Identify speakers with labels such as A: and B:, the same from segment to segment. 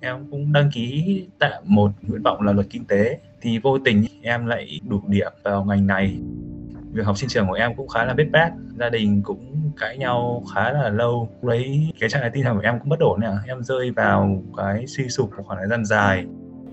A: em cũng đăng ký tạm một nguyện vọng là luật kinh tế. Thì vô tình em lại đủ điểm vào ngành này. Việc học sinh trường của em cũng khá là bết bát. Gia đình cũng cãi nhau khá là lâu. Lấy cái trạng thái tinh thần của em cũng bất ổn nè. Em rơi vào cái suy sụp một khoảng thời gian dài.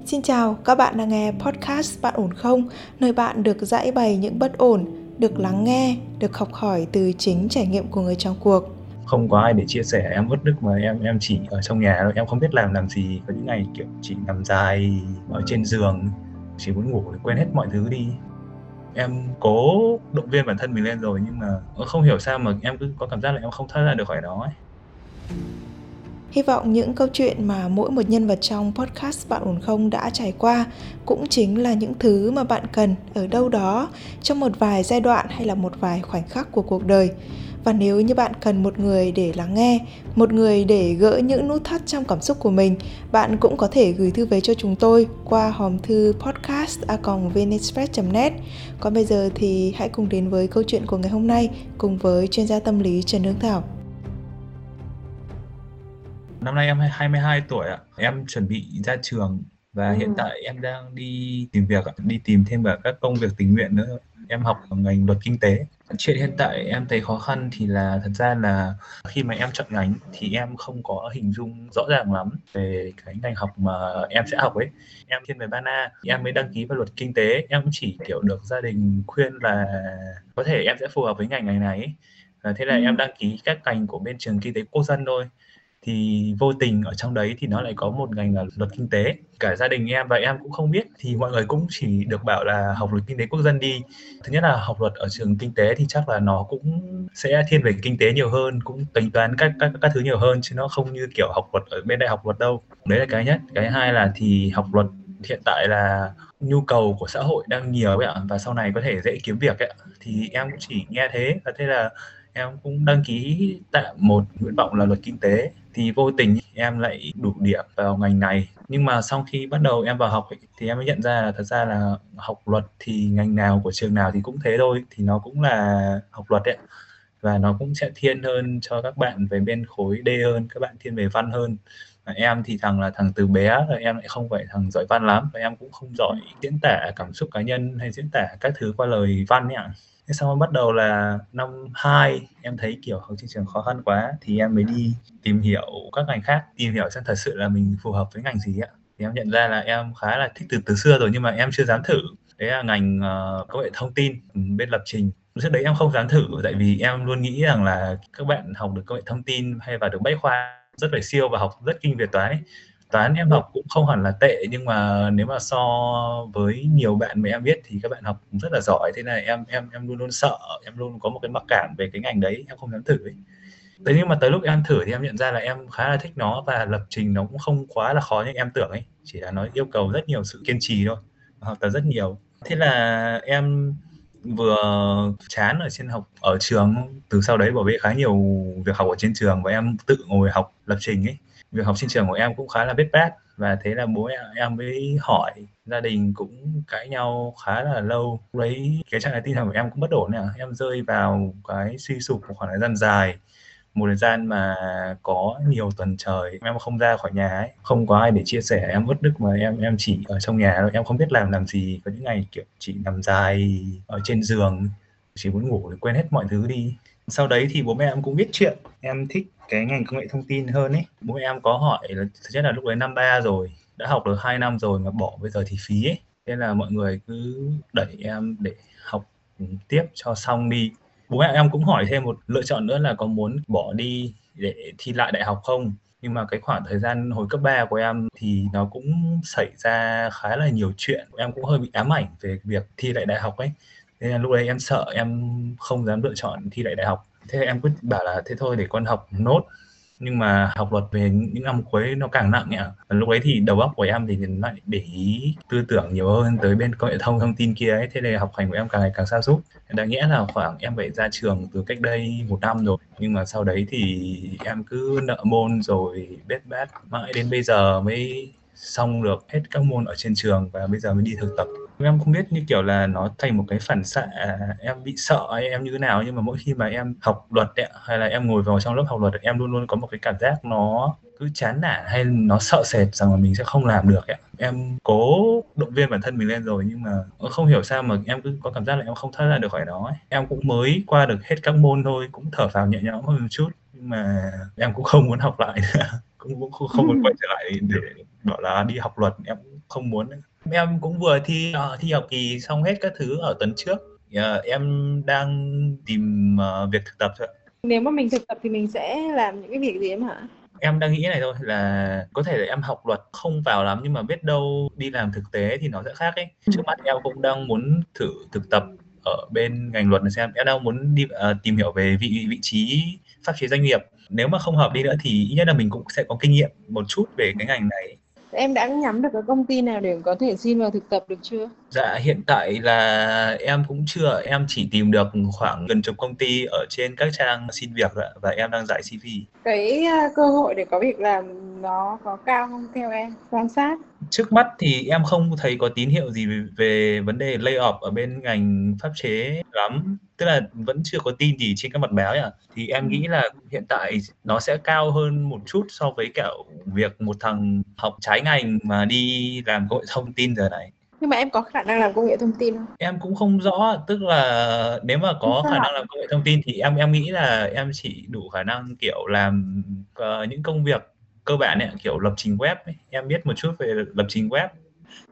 B: Xin chào, các bạn đang nghe podcast Bạn ổn không? Nơi bạn được giải bày những bất ổn, được lắng nghe, được học hỏi từ chính trải nghiệm của người trong cuộc
A: không có ai để chia sẻ, em uất đức mà em em chỉ ở trong nhà thôi em không biết làm làm gì có những ngày, kiểu, chỉ nằm dài, ở trên giường, chỉ muốn ngủ để quên hết mọi thứ đi em cố động viên bản thân mình lên rồi, nhưng mà ờ, không hiểu sao mà em cứ có cảm giác là em không thoát ra được khỏi đó ấy.
B: Hy vọng những câu chuyện mà mỗi một nhân vật trong podcast Bạn ổn không đã trải qua cũng chính là những thứ mà bạn cần ở đâu đó trong một vài giai đoạn hay là một vài khoảnh khắc của cuộc đời. Và nếu như bạn cần một người để lắng nghe, một người để gỡ những nút thắt trong cảm xúc của mình, bạn cũng có thể gửi thư về cho chúng tôi qua hòm thư podcast.vnexpress.net. Còn bây giờ thì hãy cùng đến với câu chuyện của ngày hôm nay cùng với chuyên gia tâm lý Trần Hương Thảo.
A: Năm nay em 22 tuổi ạ. Em chuẩn bị ra trường và ừ. hiện tại em đang đi tìm việc đi tìm thêm cả các công việc tình nguyện nữa em học ngành luật kinh tế chuyện hiện tại em thấy khó khăn thì là thật ra là khi mà em chọn ngành thì em không có hình dung rõ ràng lắm về cái ngành học mà em sẽ học ấy em thiên về ban a em mới đăng ký vào luật kinh tế em chỉ kiểu được gia đình khuyên là có thể em sẽ phù hợp với ngành này này ấy. Và thế là ừ. em đăng ký các ngành của bên trường kinh tế quốc dân thôi thì vô tình ở trong đấy thì nó lại có một ngành là luật kinh tế. Cả gia đình em và em cũng không biết, thì mọi người cũng chỉ được bảo là học luật kinh tế quốc dân đi. Thứ nhất là học luật ở trường kinh tế thì chắc là nó cũng sẽ thiên về kinh tế nhiều hơn, cũng tính toán các các các thứ nhiều hơn, chứ nó không như kiểu học luật ở bên đại học luật đâu. Đấy là cái nhất. Cái hai là thì học luật hiện tại là nhu cầu của xã hội đang nhiều ấy ạ, và sau này có thể dễ kiếm việc ấy thì em cũng chỉ nghe thế, và thế là em cũng đăng ký tạm một nguyện vọng là luật kinh tế thì vô tình em lại đủ điểm vào ngành này. Nhưng mà sau khi bắt đầu em vào học ấy, thì em mới nhận ra là thật ra là học luật thì ngành nào của trường nào thì cũng thế thôi thì nó cũng là học luật đấy và nó cũng sẽ thiên hơn cho các bạn về bên khối D hơn các bạn thiên về văn hơn. Và em thì thằng là thằng từ bé là em lại không phải thằng giỏi văn lắm và em cũng không giỏi diễn tả cảm xúc cá nhân hay diễn tả các thứ qua lời văn nhỉ thế xong rồi bắt đầu là năm 2 em thấy kiểu học trên trường khó khăn quá thì em mới đi tìm hiểu các ngành khác tìm hiểu xem thật sự là mình phù hợp với ngành gì ạ. Thì em nhận ra là em khá là thích từ từ xưa rồi nhưng mà em chưa dám thử. Đấy là ngành uh, công nghệ thông tin ừ, bên lập trình. Trước đấy em không dám thử tại vì em luôn nghĩ rằng là các bạn học được công nghệ thông tin hay vào được bách khoa rất phải siêu và học rất kinh việt toán ấy toán em học cũng không hẳn là tệ, nhưng mà nếu mà so với nhiều bạn mà em biết thì các bạn học cũng rất là giỏi. Thế này em em em luôn luôn sợ, em luôn có một cái mặc cảm về cái ngành đấy, em không dám thử ấy. Thế nhưng mà tới lúc em thử thì em nhận ra là em khá là thích nó và lập trình nó cũng không quá là khó như em tưởng ấy. Chỉ là nó yêu cầu rất nhiều sự kiên trì thôi, học tập rất nhiều. Thế là em vừa chán ở trên học, ở trường, từ sau đấy bảo vệ khá nhiều việc học ở trên trường và em tự ngồi học lập trình ấy việc học sinh trường của em cũng khá là bết bát và thế là bố em, em mới hỏi gia đình cũng cãi nhau khá là lâu. Lấy cái trạng thái tinh thần của em cũng bất ổn nè. Em rơi vào cái suy sụp một khoảng thời gian dài một thời gian mà có nhiều tuần trời. Em không ra khỏi nhà ấy không có ai để chia sẻ. Em uất đức mà em em chỉ ở trong nhà thôi. Em không biết làm làm gì. Có những ngày kiểu chỉ nằm dài ở trên giường chỉ muốn ngủ để quên hết mọi thứ đi. Sau đấy thì bố mẹ em cũng biết chuyện. Em thích cái ngành công nghệ thông tin hơn ấy bố mẹ em có hỏi là, thực chất là lúc đấy năm ba rồi, đã học được 2 năm rồi mà bỏ bây giờ thì phí ấy nên là mọi người cứ đẩy em để học tiếp cho xong đi. Bố mẹ em cũng hỏi thêm một lựa chọn nữa là có muốn bỏ đi để thi lại đại học không? Nhưng mà cái khoảng thời gian hồi cấp 3 của em thì nó cũng xảy ra khá là nhiều chuyện. Em cũng hơi bị ám ảnh về việc thi lại đại học ấy. Nên là lúc đấy em sợ em không dám lựa chọn thi lại đại học thế em cứ bảo là thế thôi để con học nốt. Nhưng mà học luật về những năm cuối nó càng nặng ạ. Lúc ấy thì đầu óc của em thì lại để ý tư tưởng nhiều hơn tới bên công nghệ thông thông tin kia ấy. Thế nên học hành của em càng ngày càng xa sút. Đáng nghĩa là khoảng em phải ra trường từ cách đây một năm rồi. Nhưng mà sau đấy thì em cứ nợ môn rồi bết bát mãi đến bây giờ mới xong được hết các môn ở trên trường và bây giờ mới đi thực tập em không biết như kiểu là nó thành một cái phản xạ à, em bị sợ hay em như thế nào nhưng mà mỗi khi mà em học luật ấy, hay là em ngồi vào trong lớp học luật em luôn luôn có một cái cảm giác nó cứ chán nản hay nó sợ sệt rằng là mình sẽ không làm được ấy. em cố động viên bản thân mình lên rồi nhưng mà không hiểu sao mà em cứ có cảm giác là em không thoát ra được khỏi đó ấy. em cũng mới qua được hết các môn thôi cũng thở phào nhẹ nhõm hơn một chút nhưng mà em cũng không muốn học lại nữa cũng, cũng không muốn quay trở lại để bảo là đi học luật em cũng không muốn nữa em cũng vừa thi uh, thi học kỳ xong hết các thứ ở tuần trước. Uh, em đang tìm uh, việc thực tập thôi.
C: Nếu mà mình thực tập thì mình sẽ làm những cái việc gì em hả?
A: Em đang nghĩ này thôi là có thể là em học luật không vào lắm nhưng mà biết đâu đi làm thực tế thì nó sẽ khác ấy. Trước mắt em cũng đang muốn thử thực tập ở bên ngành luật này xem. Em đang muốn đi uh, tìm hiểu về vị vị trí pháp chế doanh nghiệp. Nếu mà không hợp đi nữa thì ít nhất là mình cũng sẽ có kinh nghiệm một chút về cái ngành này
C: em đã nhắm được cái công ty nào để có thể xin vào thực tập được chưa?
A: Dạ hiện tại là em cũng chưa, em chỉ tìm được khoảng gần chục công ty ở trên các trang xin việc ạ và em đang giải CV.
C: Cái à, cơ hội để có việc làm nó có cao không theo em? Quan sát?
A: Trước mắt thì em không thấy có tín hiệu gì về, về vấn đề lay off ở bên ngành pháp chế lắm. Tức là vẫn chưa có tin gì trên các mặt báo ạ. Thì em nghĩ là hiện tại nó sẽ cao hơn một chút so với cả việc một thằng học trái ngành mà đi làm công nghệ thông tin giờ này
C: nhưng mà em có khả năng làm công nghệ thông tin không?
A: Em cũng không rõ, tức là nếu mà có khả năng làm công nghệ thông tin thì em em nghĩ là em chỉ đủ khả năng kiểu làm uh, những công việc cơ bản ấy, kiểu lập trình web ấy. Em biết một chút về lập trình web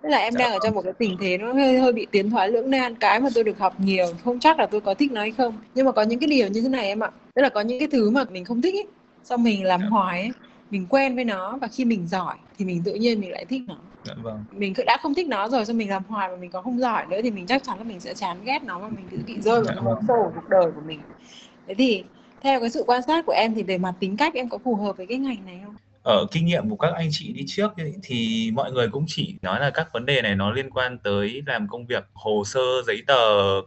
C: tức là em dạ đang ở trong một cái tình thế nó hơi hơi bị tiến thoái lưỡng nan cái mà tôi được học nhiều không chắc là tôi có thích nó hay không nhưng mà có những cái điều như thế này em ạ tức là có những cái thứ mà mình không thích ấy xong mình làm dạ. hoài ấy mình quen với nó và khi mình giỏi thì mình tự nhiên mình lại thích nó
A: dạ, vâng.
C: mình đã không thích nó rồi xong mình làm hoài mà mình có không giỏi nữa thì mình chắc chắn là mình sẽ chán ghét nó và mình cứ bị rơi vào nó sâu cuộc đời của mình. Thế thì theo cái sự quan sát của em thì về mặt tính cách em có phù hợp với cái ngành này không?
A: Ở kinh nghiệm của các anh chị đi trước thì mọi người cũng chỉ nói là các vấn đề này nó liên quan tới làm công việc hồ sơ giấy tờ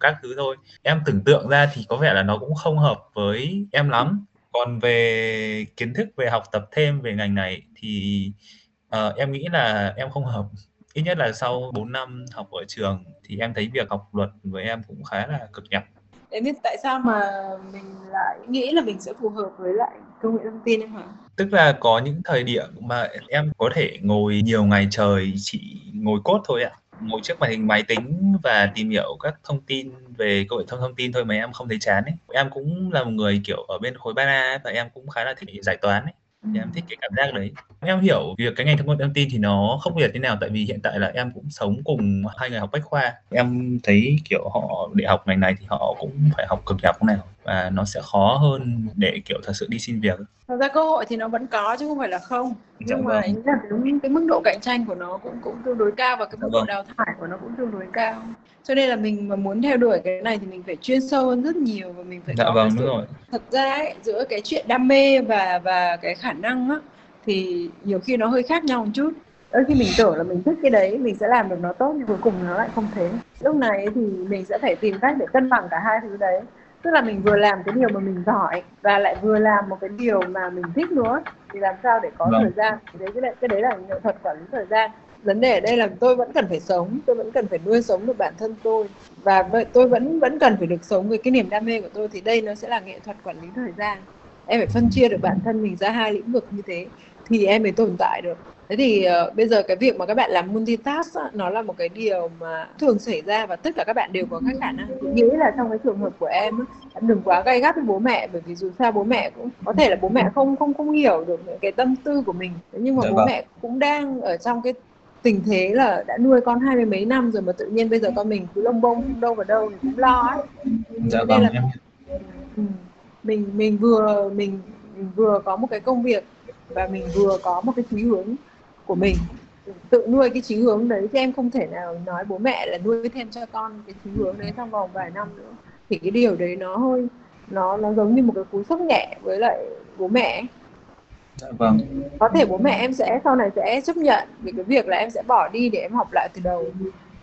A: các thứ thôi. Em tưởng tượng ra thì có vẻ là nó cũng không hợp với em lắm. Còn về kiến thức về học tập thêm về ngành này thì uh, em nghĩ là em không hợp. Ít nhất là sau 4 năm học ở trường thì em thấy việc học luật với em cũng khá là cực nhọc.
C: Em biết tại sao mà mình lại nghĩ là mình sẽ phù hợp với lại công nghệ thông tin em hả?
A: Tức là có những thời điểm mà em có thể ngồi nhiều ngày trời chỉ ngồi cốt thôi ạ. Ngồi trước màn hình máy tính và tìm hiểu các thông tin về công nghệ thông thông tin thôi mà em không thấy chán ấy. Em cũng là một người kiểu ở bên khối 3A và em cũng khá là thích giải toán ấy. Thì em thích cái cảm giác đấy em hiểu việc cái ngành thông tin thông tin thì nó không biệt thế nào tại vì hiện tại là em cũng sống cùng hai người học bách khoa em thấy kiểu họ để học ngành này thì họ cũng phải học cực nhọc nào và nó sẽ khó hơn để kiểu thật sự đi xin việc
C: thật ra cơ hội thì nó vẫn có chứ không phải là không nhưng dạ mà vâng. là cái, mức độ cạnh tranh của nó cũng cũng tương đối cao và cái mức dạ độ vâng. đào thải của nó cũng tương đối cao cho nên là mình mà muốn theo đuổi cái này thì mình phải chuyên sâu hơn rất nhiều và mình phải
A: dạ
C: có
A: vâng, đúng rồi.
C: thật ra ấy, giữa cái chuyện đam mê và và cái khả năng á thì nhiều khi nó hơi khác nhau một chút. Đôi khi mình tưởng là mình thích cái đấy mình sẽ làm được nó tốt nhưng cuối cùng nó lại không thế. Lúc này thì mình sẽ phải tìm cách để cân bằng cả hai thứ đấy. Tức là mình vừa làm cái điều mà mình giỏi và lại vừa làm một cái điều mà mình thích nữa. Thì làm sao để có vâng. thời gian? Thì đấy cái đấy, cái đấy là nghệ thuật quản lý thời gian. Vấn đề ở đây là tôi vẫn cần phải sống tôi vẫn cần phải nuôi sống được bản thân tôi. Và tôi vẫn vẫn cần phải được sống với cái niềm đam mê của tôi thì đây nó sẽ là nghệ thuật quản lý thời gian. Em phải phân chia được bản thân mình ra hai lĩnh vực như thế thì em mới tồn tại được. Thế thì uh, bây giờ cái việc mà các bạn làm multitask á, nó là một cái điều mà thường xảy ra và tất cả các bạn đều có các khả năng. Nghĩ là trong cái trường hợp của em em đừng quá gay gắt với bố mẹ bởi vì dù sao bố mẹ cũng có thể là bố mẹ không không không hiểu được những cái tâm tư của mình. Nhưng mà Đấy dạ bố vâng. mẹ cũng đang ở trong cái tình thế là đã nuôi con hai mươi mấy năm rồi mà tự nhiên bây giờ con mình cứ lông bông đâu vào đâu thì cũng lo ấy dạ vâng, là em... Ừ, mình mình vừa mình vừa có một cái công việc và mình vừa có một cái chí hướng của mình tự nuôi cái chí hướng đấy chứ em không thể nào nói bố mẹ là nuôi thêm cho con cái chí hướng đấy trong vòng vài năm nữa thì cái điều đấy nó hơi nó nó giống như một cái cú sốc nhẹ với lại bố mẹ
A: Dạ vâng.
C: Có thể bố mẹ em sẽ sau này sẽ chấp nhận về cái việc là em sẽ bỏ đi để em học lại từ đầu.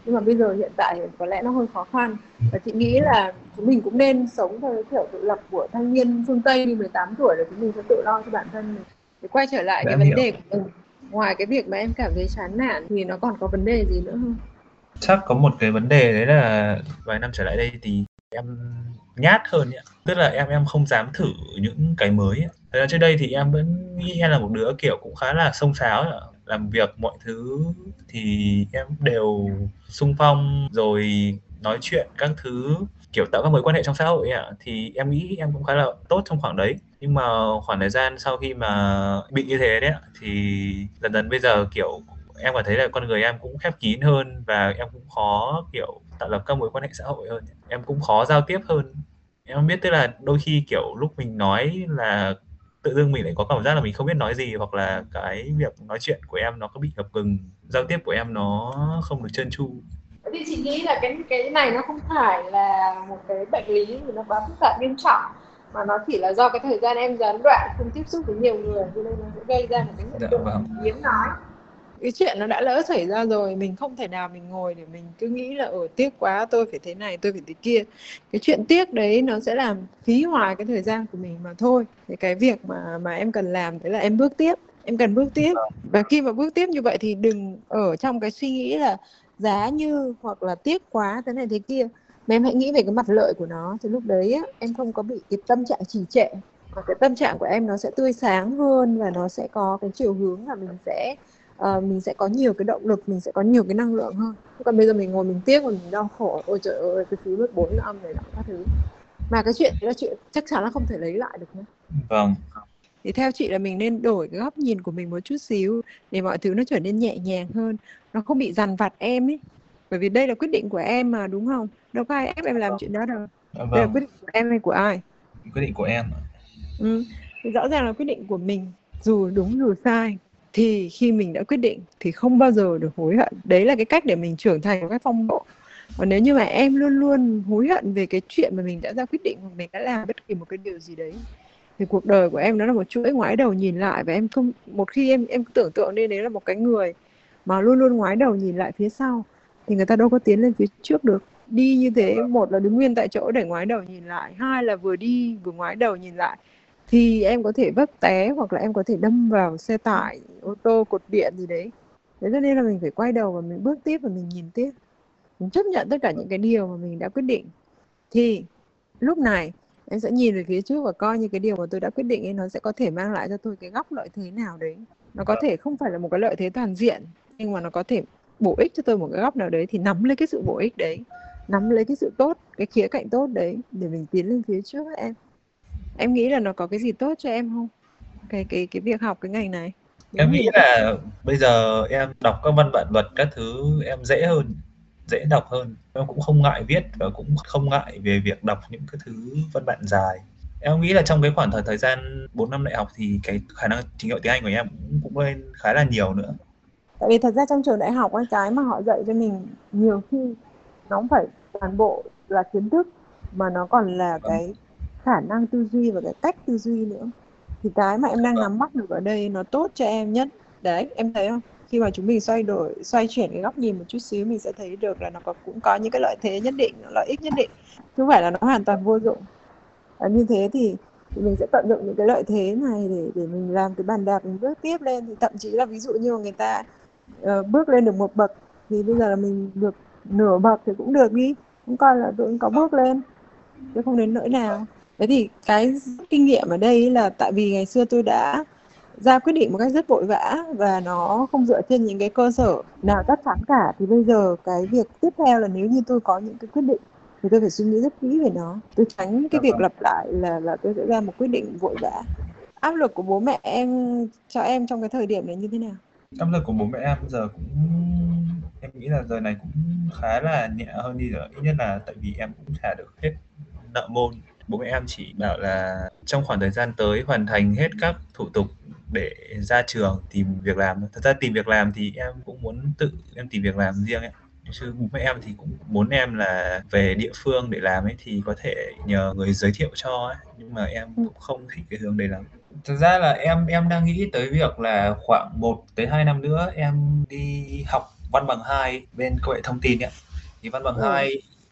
C: Nhưng mà bây giờ hiện tại có lẽ nó hơi khó khăn. Và chị nghĩ là chúng mình cũng nên sống theo kiểu tự lập của thanh niên phương Tây đi 18 tuổi là chúng mình sẽ tự lo cho bản thân mình. Để quay trở lại dạ, cái vấn hiểu. đề của mình. Ngoài cái việc mà em cảm thấy chán nản thì nó còn có vấn đề gì nữa không?
A: chắc có một cái vấn đề đấy là vài năm trở lại đây thì em nhát hơn ấy. tức là em em không dám thử những cái mới ấy. Ra trước đây thì em vẫn nghĩ em là một đứa kiểu cũng khá là xông xáo ấy. làm việc mọi thứ thì em đều sung phong rồi nói chuyện các thứ, kiểu tạo các mối quan hệ trong xã hội ạ. Thì em nghĩ em cũng khá là tốt trong khoảng đấy. Nhưng mà khoảng thời gian sau khi mà bị như thế đấy thì dần dần bây giờ, kiểu, em cảm thấy là con người em cũng khép kín hơn và em cũng khó, kiểu, tạo lập các mối quan hệ xã hội hơn. Em cũng khó giao tiếp hơn. Em biết tức là đôi khi, kiểu, lúc mình nói là tự dưng mình lại có cảm giác là mình không biết nói gì hoặc là cái việc nói chuyện của em nó có bị ngập ngừng, giao tiếp của em nó không được trơn tru
C: thì chị nghĩ là cái cái này nó không phải là một cái bệnh lý gì nó quá phức tạp nghiêm trọng mà nó chỉ là do cái thời gian em gián đoạn không tiếp xúc với nhiều người cho nên nó sẽ gây ra một cái hiện tượng vâng. hiếm nói. Cái chuyện nó đã lỡ xảy ra rồi mình không thể nào mình ngồi để mình cứ nghĩ là ở ờ, tiếc quá tôi phải thế này tôi phải thế kia. Cái chuyện tiếc đấy nó sẽ làm phí hoài cái thời gian của mình mà thôi. Thì cái việc mà mà em cần làm đấy là em bước tiếp em cần bước tiếp. Và khi mà bước tiếp như vậy thì đừng ở trong cái suy nghĩ là giá như hoặc là tiếc quá thế này thế kia. Mà em hãy nghĩ về cái mặt lợi của nó. Thì lúc đấy á, em không có bị cái tâm trạng trì trệ. Và cái tâm trạng của em nó sẽ tươi sáng hơn và nó sẽ có cái chiều hướng là mình sẽ uh, mình sẽ có nhiều cái động lực mình sẽ có nhiều cái năng lượng hơn. Còn bây giờ mình ngồi mình tiếc và mình đau khổ. Ôi trời ơi cái thứ mất bốn âm này đó các thứ. Mà cái chuyện đó chuyện chắc chắn là không thể lấy lại được nữa
A: vâng
C: thì theo chị là mình nên đổi cái góc nhìn của mình một chút xíu để mọi thứ nó trở nên nhẹ nhàng hơn nó không bị dằn vặt em ấy bởi vì đây là quyết định của em mà đúng không đâu có ai ép em làm vâng. chuyện đó đâu vâng. đây là quyết định của em hay của ai
A: quyết định của em
C: ừ. thì rõ ràng là quyết định của mình dù đúng dù sai thì khi mình đã quyết định thì không bao giờ được hối hận đấy là cái cách để mình trưởng thành một cách phong độ còn nếu như mà em luôn luôn hối hận về cái chuyện mà mình đã ra quyết định hoặc mình đã làm bất kỳ một cái điều gì đấy thì cuộc đời của em nó là một chuỗi ngoái đầu nhìn lại và em không một khi em em tưởng tượng nên đấy là một cái người mà luôn luôn ngoái đầu nhìn lại phía sau thì người ta đâu có tiến lên phía trước được. Đi như thế một là đứng nguyên tại chỗ để ngoái đầu nhìn lại hai là vừa đi vừa ngoái đầu nhìn lại thì em có thể vấp té hoặc là em có thể đâm vào xe tải ô tô cột điện gì đấy. Thế cho nên là mình phải quay đầu và mình bước tiếp và mình nhìn tiếp. Mình chấp nhận tất cả những cái điều mà mình đã quyết định. Thì lúc này em sẽ nhìn về phía trước và coi như cái điều mà tôi đã quyết định ấy nó sẽ có thể mang lại cho tôi cái góc lợi thế nào đấy. Nó có thể không phải là một cái lợi thế toàn diện nhưng mà nó có thể bổ ích cho tôi một cái góc nào đấy thì nắm lấy cái sự bổ ích đấy nắm lấy cái sự tốt cái khía cạnh tốt đấy để mình tiến lên phía trước em. Em nghĩ là nó có cái gì tốt cho em không? Cái cái cái việc học cái ngành này.
A: Em nghĩ là bây giờ em đọc các văn bản luật các thứ em dễ hơn dễ đọc hơn. Em cũng không ngại viết và cũng không ngại về việc đọc những cái thứ văn bản dài. Em nghĩ là trong cái khoảng thời thời gian 4 năm đại học thì cái khả năng trình độ tiếng Anh của em cũng cũng lên khá là nhiều nữa.
C: Tại vì thật ra trong trường đại học cái mà họ dạy cho mình nhiều khi nó không phải toàn bộ là kiến thức mà nó còn là vâng. cái khả năng tư duy và cái cách tư duy nữa. Thì cái mà em đang nắm bắt được ở đây nó tốt cho em nhất. Đấy em thấy không khi mà chúng mình xoay đổi xoay chuyển cái góc nhìn một chút xíu mình sẽ thấy được là nó có, cũng có những cái lợi thế nhất định lợi ích nhất định. Chứ không phải là nó hoàn toàn vô dụng. À, như thế thì, thì mình sẽ tận dụng những cái lợi thế này để để mình làm cái bàn đạp mình bước tiếp lên. Thì thậm chí là ví dụ như người ta uh, bước lên được một bậc thì bây giờ là mình được nửa bậc thì cũng được đi. Cũng coi là tôi cũng có bước lên chứ không đến nỗi nào. Thế thì cái kinh nghiệm ở đây là tại vì ngày xưa tôi đã ra quyết định một cách rất vội vã và nó không dựa trên những cái cơ sở nào chắc chắn cả. Thì bây giờ cái việc tiếp theo là nếu như tôi có những cái quyết định thì tôi phải suy nghĩ rất kỹ về nó. Tôi tránh cái dạ việc vâng. lặp lại là là tôi sẽ ra một quyết định vội vã. Áp lực của bố mẹ em cho em trong cái thời điểm này như thế nào?
A: Áp lực của bố mẹ em giờ cũng em nghĩ là giờ này cũng khá là nhẹ hơn đi rồi. Ít nhất là tại vì em cũng trả được hết nợ môn. Bố mẹ em chỉ bảo là trong khoảng thời gian tới hoàn thành hết các thủ tục để ra trường tìm việc làm. Thật ra tìm việc làm thì em cũng muốn tự em tìm việc làm riêng ấy. Chứ bố mẹ em thì cũng muốn em là về địa phương để làm ấy thì có thể nhờ người giới thiệu cho ấy. Nhưng mà em cũng không thích cái hướng đấy lắm. Thực ra là em em đang nghĩ tới việc là khoảng 1 tới 2 năm nữa em đi học văn bằng 2 bên công nghệ thông tin ấy. Thì văn bằng ừ.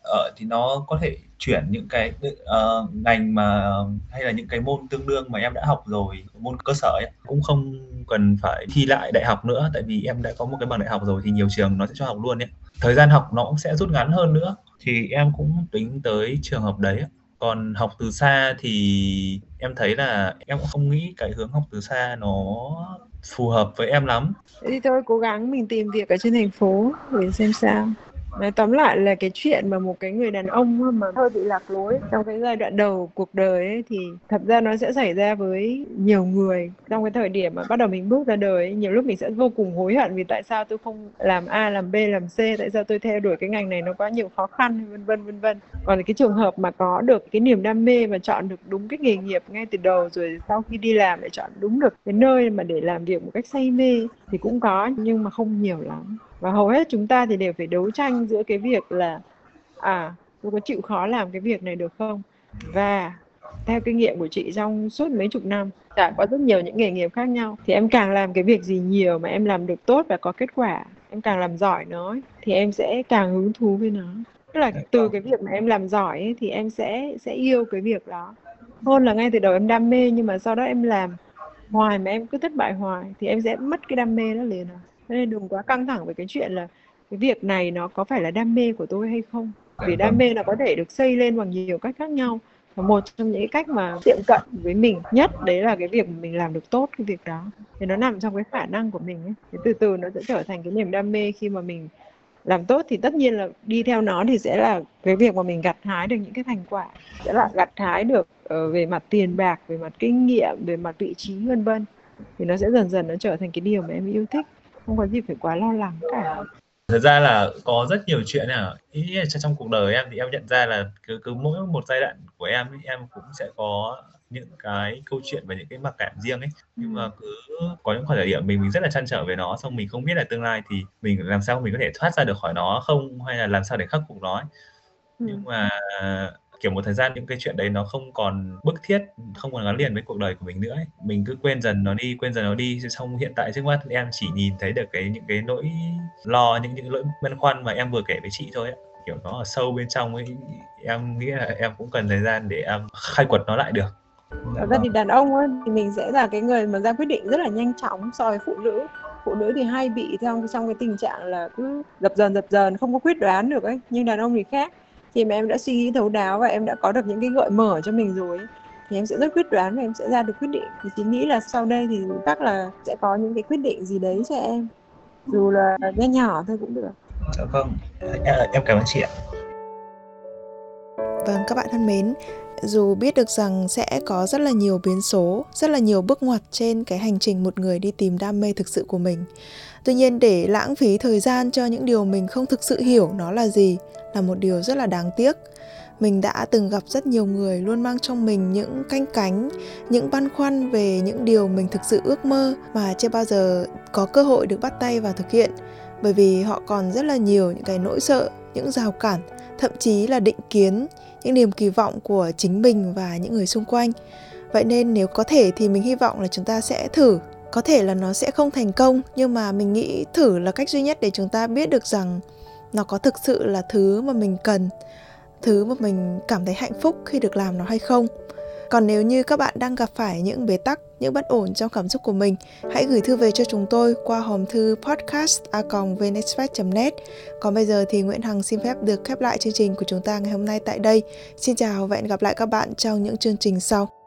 A: 2 ở thì nó có thể chuyển những cái uh, ngành mà hay là những cái môn tương đương mà em đã học rồi môn cơ sở ấy, cũng không cần phải thi lại đại học nữa tại vì em đã có một cái bằng đại học rồi thì nhiều trường nó sẽ cho học luôn ấy. Thời gian học nó cũng sẽ rút ngắn hơn nữa thì em cũng tính tới trường hợp đấy. Còn học từ xa thì em thấy là em cũng không nghĩ cái hướng học từ xa nó phù hợp với em lắm.
C: Thì thôi cố gắng mình tìm việc ở trên thành phố để xem sao. Nói tóm lại là cái chuyện mà một cái người đàn ông mà hơi bị lạc lối. trong cái giai đoạn đầu cuộc đời ấy, thì thật ra nó sẽ xảy ra với nhiều người. Trong cái thời điểm mà bắt đầu mình bước ra đời ấy, nhiều lúc mình sẽ vô cùng hối hận vì tại sao tôi không làm A làm B làm C tại sao tôi theo đuổi cái ngành này nó quá nhiều khó khăn vân vân vân vân. Còn cái trường hợp mà có được cái niềm đam mê và chọn được đúng cái nghề nghiệp ngay từ đầu rồi sau khi đi làm lại chọn đúng được cái nơi mà để làm việc một cách say mê thì cũng có nhưng mà không nhiều lắm và hầu hết chúng ta thì đều phải đấu tranh giữa cái việc là à tôi có chịu khó làm cái việc này được không? Và theo kinh nghiệm của chị trong suốt mấy chục năm trải qua rất nhiều những nghề nghiệp khác nhau thì em càng làm cái việc gì nhiều mà em làm được tốt và có kết quả em càng làm giỏi nó thì em sẽ càng hứng thú với nó. Tức là từ cái việc mà em làm giỏi ấy, thì em sẽ sẽ yêu cái việc đó. Hơn là ngay từ đầu em đam mê nhưng mà sau đó em làm hoài mà em cứ thất bại hoài thì em sẽ mất cái đam mê đó liền à nên đừng quá căng thẳng về cái chuyện là cái việc này nó có phải là đam mê của tôi hay không. Vì đam mê là có thể được xây lên bằng nhiều cách khác nhau. Và một trong những cách mà tiệm cận với mình nhất, đấy là cái việc mình làm được tốt cái việc đó. Thì nó nằm trong cái khả năng của mình ấy. Thì từ từ nó sẽ trở thành cái niềm đam mê khi mà mình làm tốt. Thì tất nhiên là đi theo nó thì sẽ là cái việc mà mình gặt hái được những cái thành quả. Sẽ là gặt hái được ờ, về mặt tiền bạc, về mặt kinh nghiệm, về mặt vị trí, vân vân. Thì nó sẽ dần dần nó trở thành cái điều mà em yêu thích không có gì phải quá lo lắng cả.
A: Thật ra là có rất nhiều chuyện à. Ý là trong cuộc đời em thì em nhận ra là cứ cứ mỗi một giai đoạn của em em cũng sẽ có những cái câu chuyện và những cái mặc cảm riêng ấy. Nhưng mà cứ có những khoảng thời điểm mình mình rất là chăn trở về nó xong mình không biết là tương lai thì mình làm sao mình có thể thoát ra được khỏi nó không hay là làm sao để khắc phục nó ấy. nhưng mà kiểu một thời gian những cái chuyện đấy nó không còn bức thiết không còn gắn liền với cuộc đời của mình nữa ấy. mình cứ quên dần nó đi quên dần nó đi xong hiện tại trước mắt em chỉ nhìn thấy được cái những cái nỗi lo những những nỗi băn khoăn mà em vừa kể với chị thôi ấy. kiểu nó ở sâu bên trong ấy em nghĩ là em cũng cần thời gian để em khai quật nó lại được
C: Thật ra thì đàn ông ấy, thì mình sẽ là cái người mà ra quyết định rất là nhanh chóng so với phụ nữ phụ nữ thì hay bị trong trong cái tình trạng là cứ dập dần dập dần không có quyết đoán được ấy nhưng đàn ông thì khác khi mà em đã suy nghĩ thấu đáo và em đã có được những cái gợi mở cho mình rồi thì em sẽ rất quyết đoán và em sẽ ra được quyết định. Thì chị nghĩ là sau đây thì chắc là sẽ có những cái quyết định gì đấy cho em. Dù là bé nhỏ thôi cũng được.
A: Dạ vâng. Em cảm ơn chị ạ.
B: Vâng các bạn thân mến dù biết được rằng sẽ có rất là nhiều biến số rất là nhiều bước ngoặt trên cái hành trình một người đi tìm đam mê thực sự của mình. Tuy nhiên để lãng phí thời gian cho những điều mình không thực sự hiểu nó là gì là một điều rất là đáng tiếc. Mình đã từng gặp rất nhiều người luôn mang trong mình những canh cánh, những băn khoăn về những điều mình thực sự ước mơ mà chưa bao giờ có cơ hội được bắt tay vào thực hiện. Bởi vì họ còn rất là nhiều những cái nỗi sợ, những rào cản, thậm chí là định kiến, những niềm kỳ vọng của chính mình và những người xung quanh. Vậy nên nếu có thể thì mình hy vọng là chúng ta sẽ thử. Có thể là nó sẽ không thành công, nhưng mà mình nghĩ thử là cách duy nhất để chúng ta biết được rằng nó có thực sự là thứ mà mình cần, thứ mà mình cảm thấy hạnh phúc khi được làm nó hay không? Còn nếu như các bạn đang gặp phải những bế tắc, những bất ổn trong cảm xúc của mình, hãy gửi thư về cho chúng tôi qua hòm thư podcast e net. Còn bây giờ thì nguyễn hằng xin phép được khép lại chương trình của chúng ta ngày hôm nay tại đây. Xin chào và hẹn gặp lại các bạn trong những chương trình sau.